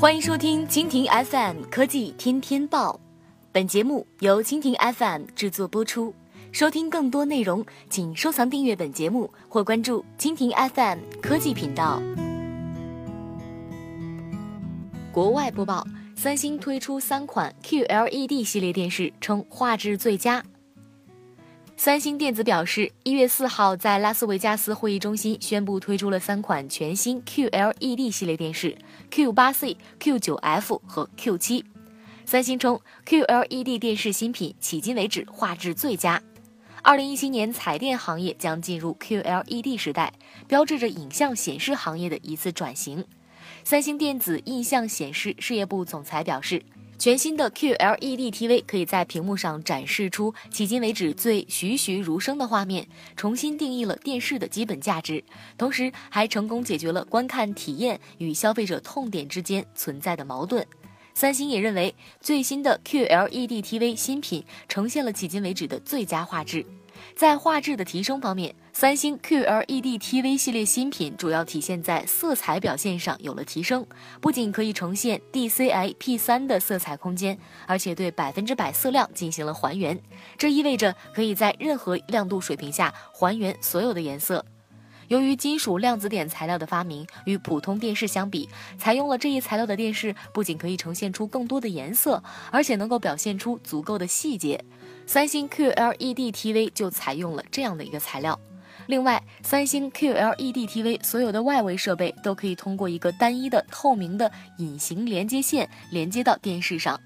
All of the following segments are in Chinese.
欢迎收听蜻蜓 FM 科技天天报，本节目由蜻蜓 FM 制作播出。收听更多内容，请收藏订阅本节目或关注蜻蜓 FM 科技频道。国外播报：三星推出三款 QLED 系列电视，称画质最佳。三星电子表示，一月四号在拉斯维加斯会议中心宣布推出了三款全新 QLED 系列电视：Q 八 C、Q 九 F 和 Q 七。三星称，QLED 电视新品迄今为止画质最佳。二零一七年，彩电行业将进入 QLED 时代，标志着影像显示行业的一次转型。三星电子印象显示事业部总裁表示。全新的 QLED TV 可以在屏幕上展示出迄今为止最栩栩如生的画面，重新定义了电视的基本价值，同时还成功解决了观看体验与消费者痛点之间存在的矛盾。三星也认为，最新的 QLED TV 新品呈现了迄今为止的最佳画质。在画质的提升方面，三星 QLED TV 系列新品主要体现在色彩表现上有了提升，不仅可以呈现 DCI-P3 的色彩空间，而且对百分之百色量进行了还原。这意味着可以在任何亮度水平下还原所有的颜色。由于金属量子点材料的发明，与普通电视相比，采用了这一材料的电视不仅可以呈现出更多的颜色，而且能够表现出足够的细节。三星 QLED TV 就采用了这样的一个材料。另外，三星 QLED TV 所有的外围设备都可以通过一个单一的透明的隐形连接线连接到电视上。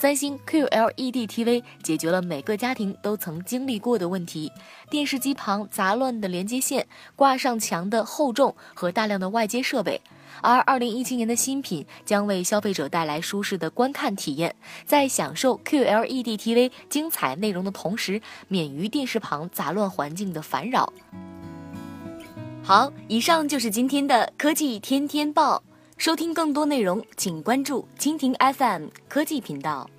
三星 QLED TV 解决了每个家庭都曾经历过的问题：电视机旁杂乱的连接线、挂上墙的厚重和大量的外接设备。而2017年的新品将为消费者带来舒适的观看体验，在享受 QLED TV 精彩内容的同时，免于电视旁杂乱环境的烦扰。好，以上就是今天的科技天天报。收听更多内容，请关注蜻蜓 FM 科技频道。